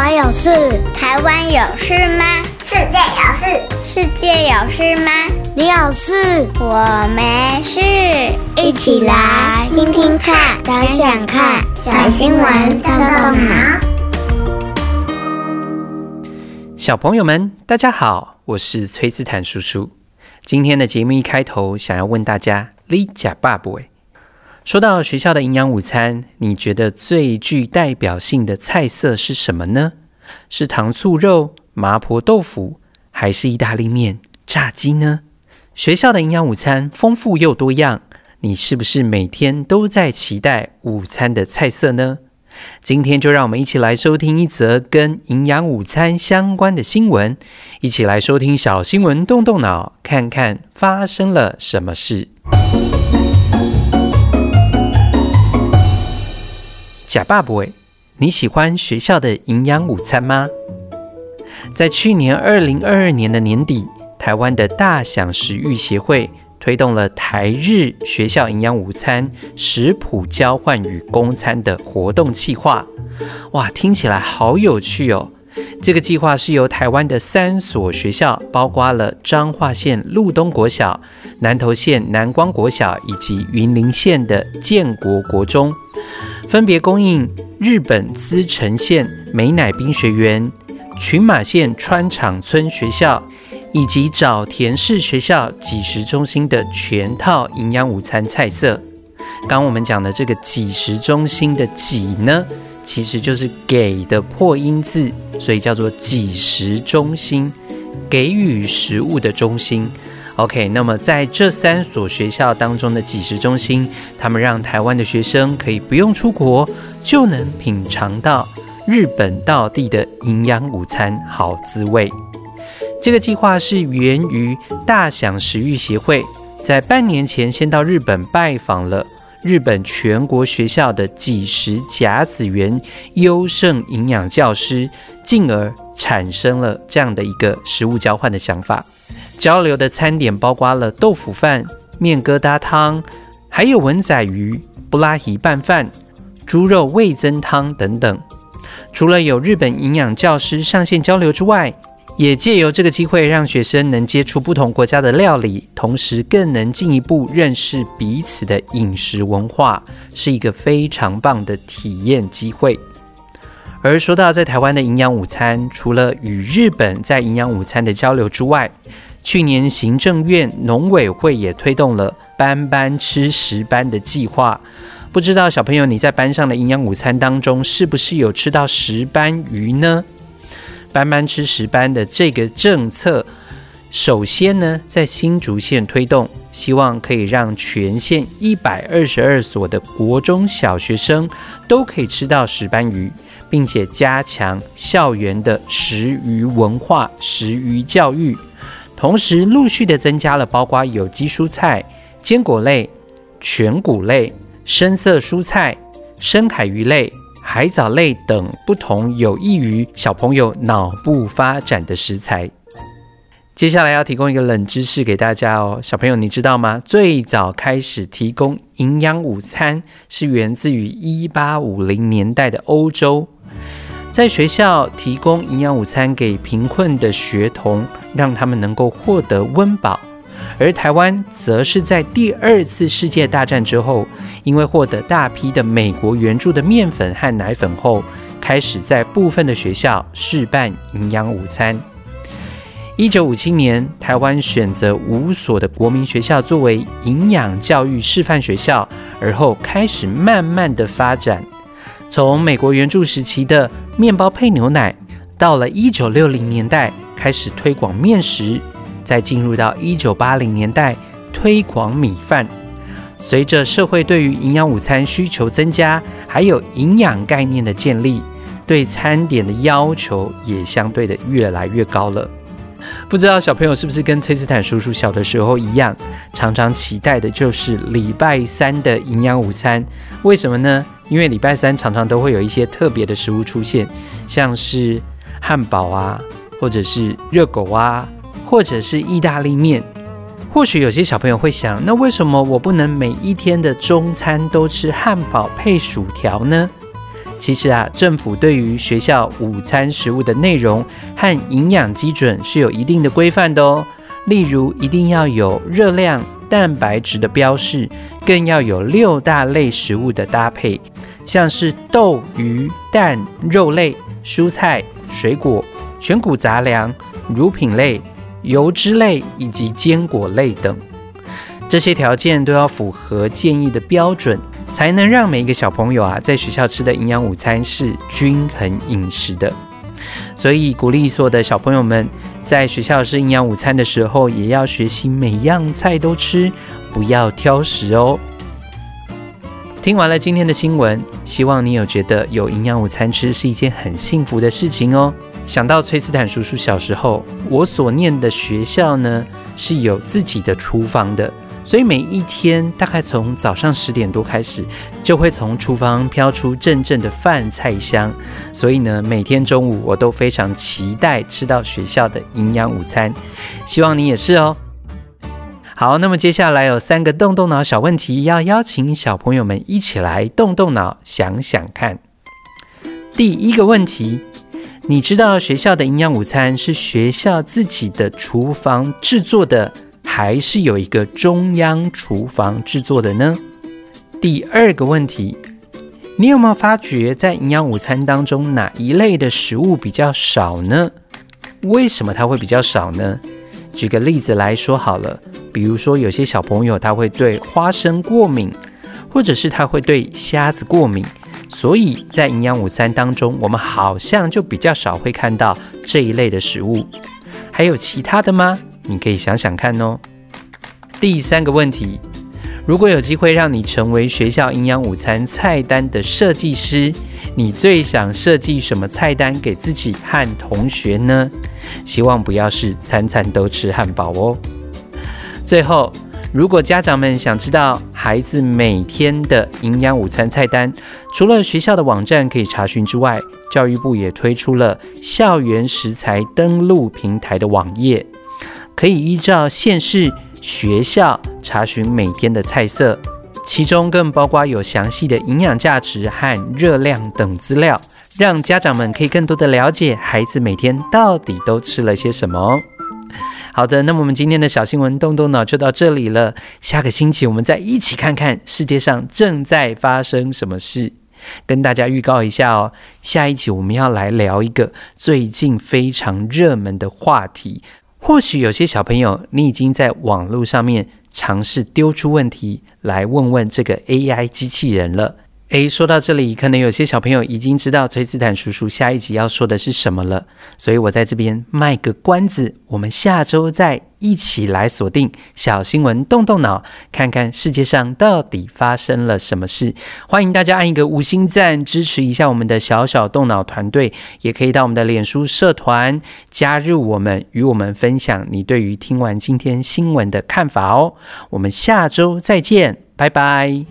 我有事，台湾有事吗？世界有事，世界有事吗？你有事，我没事。一起来听听看，想想看，小新闻动动脑。小朋友们，大家好，我是崔斯坦叔叔。今天的节目一开头，想要问大家：你吃饱没？说到学校的营养午餐，你觉得最具代表性的菜色是什么呢？是糖醋肉、麻婆豆腐，还是意大利面、炸鸡呢？学校的营养午餐丰富又多样，你是不是每天都在期待午餐的菜色呢？今天就让我们一起来收听一则跟营养午餐相关的新闻，一起来收听小新闻，动动脑，看看发生了什么事。吃饱没，你喜欢学校的营养午餐吗？在去年二零二二年的年底，台湾的大享食育协会推动了台日学校营养午餐食谱交换与供餐的活动计划。哇，听起来好有趣哦！这个计划是由台湾的三所学校，包括了彰化县鹿东国小、南投县南光国小以及云林县的建国国中。分别供应日本滋城县美乃宾学园、群马县川场村学校以及沼田市学校几食中心的全套营养午餐菜色。刚我们讲的这个几食中心的“几”呢，其实就是“给”的破音字，所以叫做几食中心，给予食物的中心。OK，那么在这三所学校当中的几食中心，他们让台湾的学生可以不用出国，就能品尝到日本道地的营养午餐好滋味。这个计划是源于大享食育协会，在半年前先到日本拜访了日本全国学校的几食甲子园优胜营养教师，进而产生了这样的一个食物交换的想法。交流的餐点包括了豆腐饭、面疙瘩汤，还有文仔鱼、布拉提拌饭、猪肉味增汤等等。除了有日本营养教师上线交流之外，也借由这个机会让学生能接触不同国家的料理，同时更能进一步认识彼此的饮食文化，是一个非常棒的体验机会。而说到在台湾的营养午餐，除了与日本在营养午餐的交流之外，去年行政院农委会也推动了班班吃石斑的计划，不知道小朋友你在班上的营养午餐当中是不是有吃到石斑鱼呢？班班吃石斑的这个政策，首先呢在新竹县推动，希望可以让全县一百二十二所的国中小学生都可以吃到石斑鱼，并且加强校园的食鱼文化、食鱼教育。同时，陆续的增加了包括有机蔬菜、坚果类、全谷类、深色蔬菜、深海鱼类、海藻类等不同有益于小朋友脑部发展的食材。接下来要提供一个冷知识给大家哦，小朋友你知道吗？最早开始提供营养午餐是源自于一八五零年代的欧洲。在学校提供营养午餐给贫困的学童，让他们能够获得温饱；而台湾则是在第二次世界大战之后，因为获得大批的美国援助的面粉和奶粉后，开始在部分的学校试办营养午餐。一九五七年，台湾选择五所的国民学校作为营养教育示范学校，而后开始慢慢的发展。从美国援助时期的面包配牛奶，到了一九六零年代开始推广面食，再进入到一九八零年代推广米饭。随着社会对于营养午餐需求增加，还有营养概念的建立，对餐点的要求也相对的越来越高了。不知道小朋友是不是跟崔斯坦叔叔小的时候一样，常常期待的就是礼拜三的营养午餐？为什么呢？因为礼拜三常常都会有一些特别的食物出现，像是汉堡啊，或者是热狗啊，或者是意大利面。或许有些小朋友会想，那为什么我不能每一天的中餐都吃汉堡配薯条呢？其实啊，政府对于学校午餐食物的内容和营养基准是有一定的规范的哦。例如，一定要有热量、蛋白质的标示，更要有六大类食物的搭配，像是豆、鱼、蛋、肉类、蔬菜、水果、全谷杂粮、乳品类、油脂类以及坚果类等。这些条件都要符合建议的标准。才能让每一个小朋友啊，在学校吃的营养午餐是均衡饮食的。所以鼓励所有的小朋友们，在学校吃营养午餐的时候，也要学习每样菜都吃，不要挑食哦。听完了今天的新闻，希望你有觉得有营养午餐吃是一件很幸福的事情哦。想到崔斯坦叔叔小时候，我所念的学校呢，是有自己的厨房的。所以每一天大概从早上十点多开始，就会从厨房飘出阵阵的饭菜香。所以呢，每天中午我都非常期待吃到学校的营养午餐。希望你也是哦。好，那么接下来有三个动动脑小问题，要邀请小朋友们一起来动动脑想想看。第一个问题，你知道学校的营养午餐是学校自己的厨房制作的，还是有一个中央厨房制作的呢？第二个问题，你有没有发觉在营养午餐当中哪一类的食物比较少呢？为什么它会比较少呢？举个例子来说好了，比如说有些小朋友他会对花生过敏，或者是他会对虾子过敏，所以在营养午餐当中，我们好像就比较少会看到这一类的食物。还有其他的吗？你可以想想看哦。第三个问题，如果有机会让你成为学校营养午餐菜单的设计师，你最想设计什么菜单给自己和同学呢？希望不要是餐餐都吃汉堡哦。最后，如果家长们想知道孩子每天的营养午餐菜单，除了学校的网站可以查询之外，教育部也推出了校园食材登录平台的网页。可以依照县市学校查询每天的菜色，其中更包括有详细的营养价值和热量等资料，让家长们可以更多的了解孩子每天到底都吃了些什么。好的，那么我们今天的小新闻动动脑就到这里了。下个星期我们再一起看看世界上正在发生什么事。跟大家预告一下哦，下一期我们要来聊一个最近非常热门的话题。或许有些小朋友，你已经在网络上面尝试丢出问题来问问这个 AI 机器人了。诶，说到这里，可能有些小朋友已经知道崔斯坦叔叔下一集要说的是什么了，所以我在这边卖个关子，我们下周再一起来锁定小新闻，动动脑，看看世界上到底发生了什么事。欢迎大家按一个五星赞，支持一下我们的小小动脑团队，也可以到我们的脸书社团加入我们，与我们分享你对于听完今天新闻的看法哦。我们下周再见，拜拜。